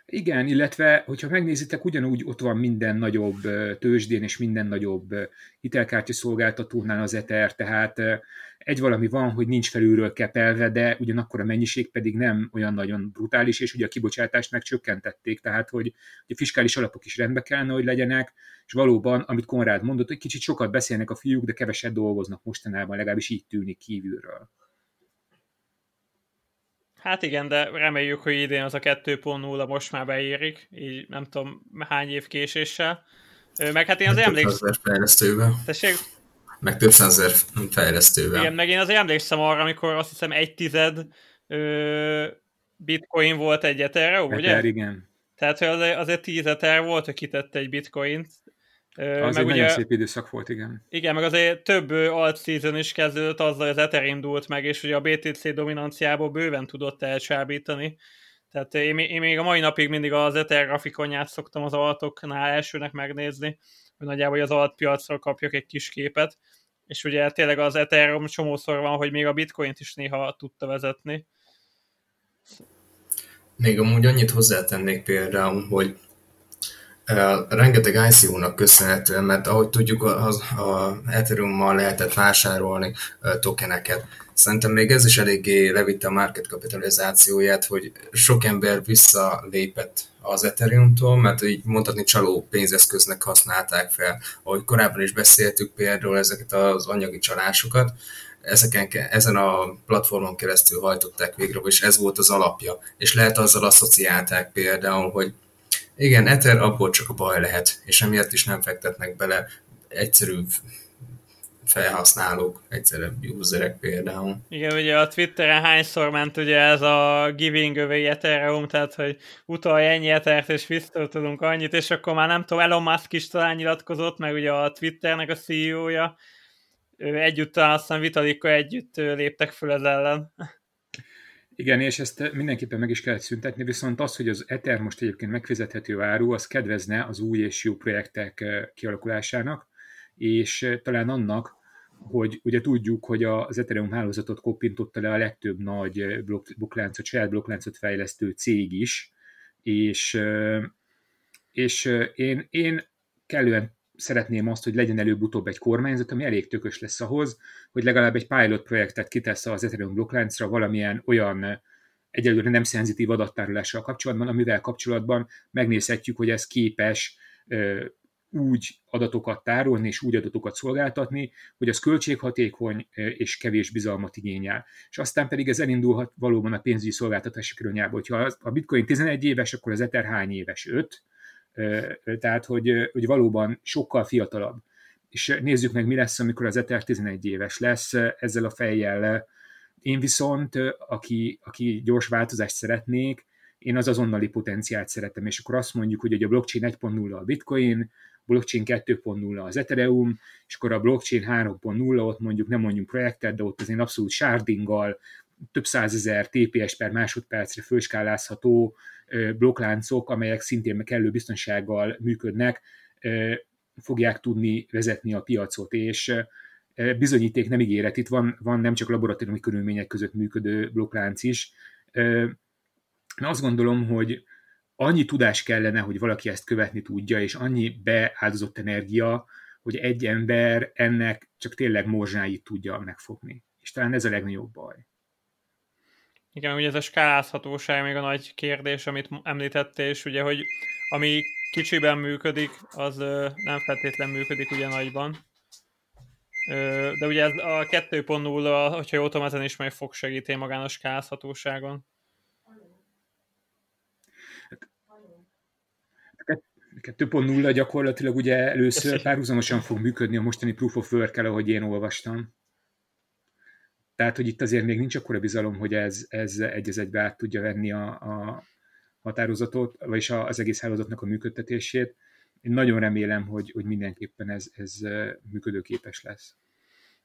Igen, illetve, hogyha megnézitek, ugyanúgy ott van minden nagyobb tőzsdén és minden nagyobb hitelkártya szolgáltatónál az Ether, tehát egy valami van, hogy nincs felülről kepelve, de ugyanakkor a mennyiség pedig nem olyan nagyon brutális, és ugye a kibocsátást megcsökkentették, tehát hogy a fiskális alapok is rendbe kellene, hogy legyenek, és valóban, amit Konrád mondott, hogy kicsit sokat beszélnek a fiúk, de keveset dolgoznak mostanában, legalábbis így tűnik kívülről. Hát igen, de reméljük, hogy idén az a 2.0 most már beérik, így nem tudom hány év késéssel. Meg hát én az emlékszem... Tessék? Meg több százezer fejlesztővel. Igen, meg én azért emlékszem arra, amikor azt hiszem egy tized ö, bitcoin volt egy Ethereum, ugye? Ether, igen. Tehát, hogy azért, azért 10 Ether volt, hogy kitette egy bitcoint. Az meg egy ugye, nagyon szép időszak volt, igen. Igen, meg azért több alt season is kezdődött azzal, hogy az Ether indult meg, és ugye a BTC dominanciából bőven tudott elcsábítani. Tehát én, én még a mai napig mindig az Ether grafikonját szoktam az altoknál elsőnek megnézni, hogy nagyjából az altpiacról kapjak egy kis képet, és ugye tényleg az Ethereum csomószor van, hogy még a Bitcoint is néha tudta vezetni. Még amúgy annyit hozzátennék például, hogy rengeteg ICO-nak köszönhetően, mert ahogy tudjuk, az, a Ethereum-mal lehetett vásárolni tokeneket. Szerintem még ez is eléggé levitte a market kapitalizációját, hogy sok ember visszalépett az Ethereum-tól, mert így mondhatni csaló pénzeszköznek használták fel. Ahogy korábban is beszéltük például ezeket az anyagi csalásokat, ezeken, ezen a platformon keresztül hajtották végre, és ez volt az alapja. És lehet azzal asszociálták például, hogy igen, Ether abból csak a baj lehet, és emiatt is nem fektetnek bele egyszerű felhasználók, egyszerűbb userek például. Igen, ugye a Twitteren hányszor ment ugye ez a giving away Ethereum, tehát hogy utalj ennyi Ethert, és visszatudunk annyit, és akkor már nem tudom, Elon Musk is talán nyilatkozott, meg ugye a Twitternek a CEO-ja, együtt aztán Vitalika együtt léptek föl ez ellen. Igen, és ezt mindenképpen meg is kellett szüntetni, viszont az, hogy az Ether most egyébként megfizethető áru, az kedvezne az új és jó projektek kialakulásának, és talán annak, hogy ugye tudjuk, hogy az Ethereum hálózatot koppintotta le a legtöbb nagy blokkláncot, saját blokkláncot fejlesztő cég is, és, és én, én kellően szeretném azt, hogy legyen előbb-utóbb egy kormányzat, ami elég tökös lesz ahhoz, hogy legalább egy pilot projektet kitesz az Ethereum blokkláncra valamilyen olyan egyelőre nem szenzitív adattárolással kapcsolatban, amivel kapcsolatban megnézhetjük, hogy ez képes úgy adatokat tárolni és úgy adatokat szolgáltatni, hogy az költséghatékony és kevés bizalmat igényel. És aztán pedig ez elindulhat valóban a pénzügyi szolgáltatási környába. Hogyha a bitcoin 11 éves, akkor az Ether hány éves? 5? Tehát, hogy, hogy valóban sokkal fiatalabb. És nézzük meg, mi lesz, amikor az Ether 11 éves lesz ezzel a fejjel. Én viszont, aki, aki gyors változást szeretnék, én az azonnali potenciált szeretem, és akkor azt mondjuk, hogy a blockchain 1.0 a bitcoin, blockchain 2.0 az Ethereum, és akkor a blockchain 3.0, ott mondjuk nem mondjuk projektet, de ott az én abszolút shardinggal, több százezer TPS per másodpercre főskálázható blokkláncok, amelyek szintén kellő biztonsággal működnek, fogják tudni vezetni a piacot, és bizonyíték nem ígéret. Itt van, van nem csak laboratóriumi körülmények között működő blokklánc is. Én azt gondolom, hogy annyi tudás kellene, hogy valaki ezt követni tudja, és annyi beáldozott energia, hogy egy ember ennek csak tényleg morzsáit tudja megfogni. És talán ez a legnagyobb baj. Igen, ugye ez a skálázhatóság még a nagy kérdés, amit említettél, és ugye, hogy ami kicsiben működik, az nem feltétlen működik ugye nagyban. De ugye ez a 2.0, hogyha jól tudom, ezen is meg fog segíteni magán a skálázhatóságon. 2.0 gyakorlatilag ugye először párhuzamosan fog működni a mostani Proof of work ahogy én olvastam. Tehát, hogy itt azért még nincs akkora bizalom, hogy ez, ez egy az egybe át tudja venni a, a határozatot, vagyis az egész hálózatnak a működtetését. Én nagyon remélem, hogy, hogy mindenképpen ez, ez működőképes lesz.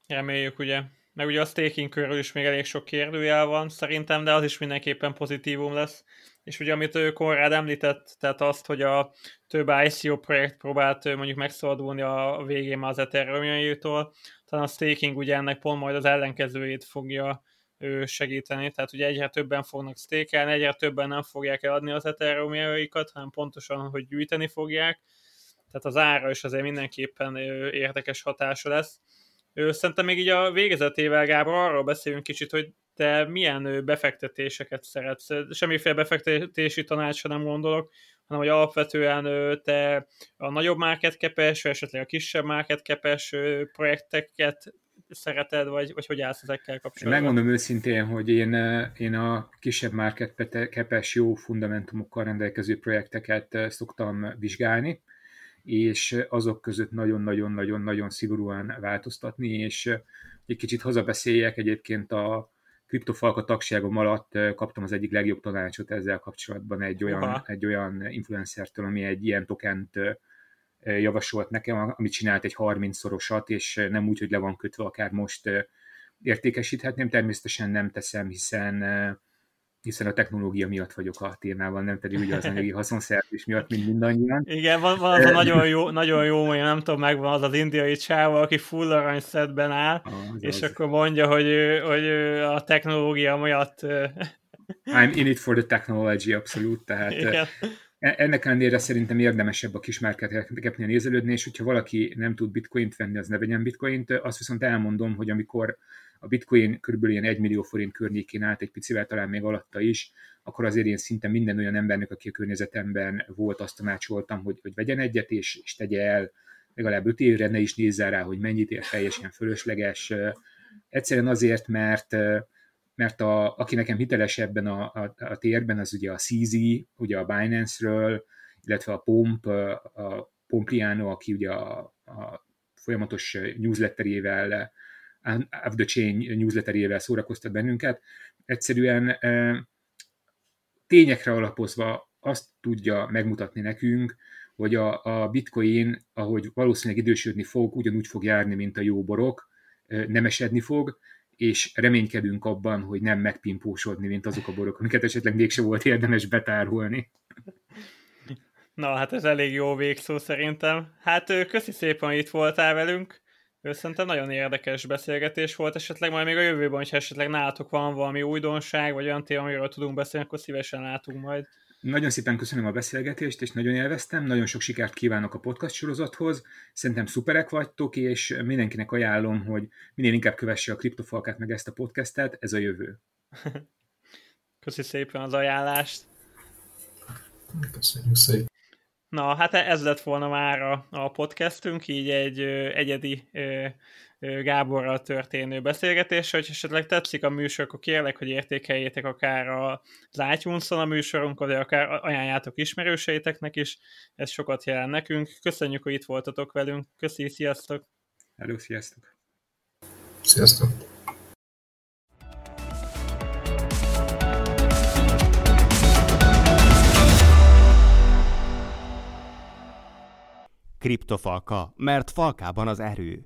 Reméljük, ugye. Meg ugye a staking körül is még elég sok kérdőjel van szerintem, de az is mindenképpen pozitívum lesz. És ugye amit ő Konrád említett, tehát azt, hogy a több ICO projekt próbált mondjuk megszabadulni a végén az ethereum talán a staking ugye ennek pont majd az ellenkezőjét fogja ő segíteni, tehát ugye egyre többen fognak stékelni, egyre többen nem fogják eladni az ethereum hanem pontosan, hogy gyűjteni fogják, tehát az ára is azért mindenképpen érdekes hatása lesz. Szerintem még így a végezetével, Gábor, arról beszélünk kicsit, hogy te milyen befektetéseket szeretsz. Semmiféle befektetési tanácsra nem gondolok, hanem hogy alapvetően te a nagyobb marketkepes, vagy esetleg a kisebb marketkepes projekteket szereted, vagy, vagy hogy állsz ezekkel kapcsolatban? Megmondom őszintén, hogy én, én a kisebb marketkepes jó fundamentumokkal rendelkező projekteket szoktam vizsgálni, és azok között nagyon-nagyon-nagyon-nagyon szigorúan változtatni, és egy kicsit hazabeszéljek egyébként a, kriptofalka tagságom alatt kaptam az egyik legjobb tanácsot ezzel kapcsolatban egy olyan, egy olyan influencertől, ami egy ilyen tokent javasolt nekem, amit csinált egy 30-szorosat, és nem úgy, hogy le van kötve, akár most értékesíthetném. Természetesen nem teszem, hiszen hiszen a technológia miatt vagyok a témával, nem pedig ugye az <laughs> anyagi haszonszerzés miatt, mint mindannyian. Igen, van, van az a nagyon jó, nagyon jó, hogy nem tudom, megvan az az indiai csáva, aki full arany szedben áll, az és az. akkor mondja, hogy, hogy a technológia miatt... I'm in it for the technology, abszolút, tehát Igen. E, ennek ellenére szerintem érdemesebb a kismárketeknél nézelődni, és hogyha valaki nem tud bitcoint venni, az ne vegyen bitcoint. Azt viszont elmondom, hogy amikor a bitcoin kb. ilyen 1 millió forint környékén állt, egy picivel talán még alatta is, akkor azért én szinte minden olyan embernek, aki a környezetemben volt, azt tanácsoltam, hogy, hogy vegyen egyet, és, és tegye el legalább 5 évre, ne is nézze rá, hogy mennyit ér, teljesen fölösleges. Egyszerűen azért, mert mert a, aki nekem hiteles ebben a, a, a térben, az ugye a CZ, ugye a Binance-ről, illetve a Pomp, a Pompliano, aki ugye a, a folyamatos newsletterével of the Chain newsletterével szórakoztat bennünket, egyszerűen tényekre alapozva azt tudja megmutatni nekünk, hogy a, a bitcoin, ahogy valószínűleg idősödni fog, ugyanúgy fog járni, mint a jó borok, nem esedni fog, és reménykedünk abban, hogy nem megpimpósodni, mint azok a borok, amiket esetleg mégse volt érdemes betárolni. Na, hát ez elég jó végszó szerintem. Hát köszi szépen, hogy itt voltál velünk. Szerintem nagyon érdekes beszélgetés volt, esetleg majd még a jövőben, hogyha esetleg nálatok van valami újdonság, vagy olyan téma, amiről tudunk beszélni, akkor szívesen látunk majd. Nagyon szépen köszönöm a beszélgetést, és nagyon élveztem. Nagyon sok sikert kívánok a podcast sorozathoz. Szerintem szuperek vagytok, és mindenkinek ajánlom, hogy minél inkább kövesse a kriptofalkát meg ezt a podcastet, ez a jövő. <laughs> Köszi szépen az ajánlást. Köszönjük szépen. Na, hát ez lett volna már a, a podcastünk, így egy ö, egyedi ö, Gáborral történő beszélgetés, hogy esetleg tetszik a műsor, akkor kérlek, hogy értékeljétek akár az itunes a műsorunkat, de akár ajánljátok ismerőseiteknek is, ez sokat jelent nekünk. Köszönjük, hogy itt voltatok velünk. Köszi, sziasztok! Hello, sziasztok! Sziasztok! Kriptofalka, mert falkában az erő.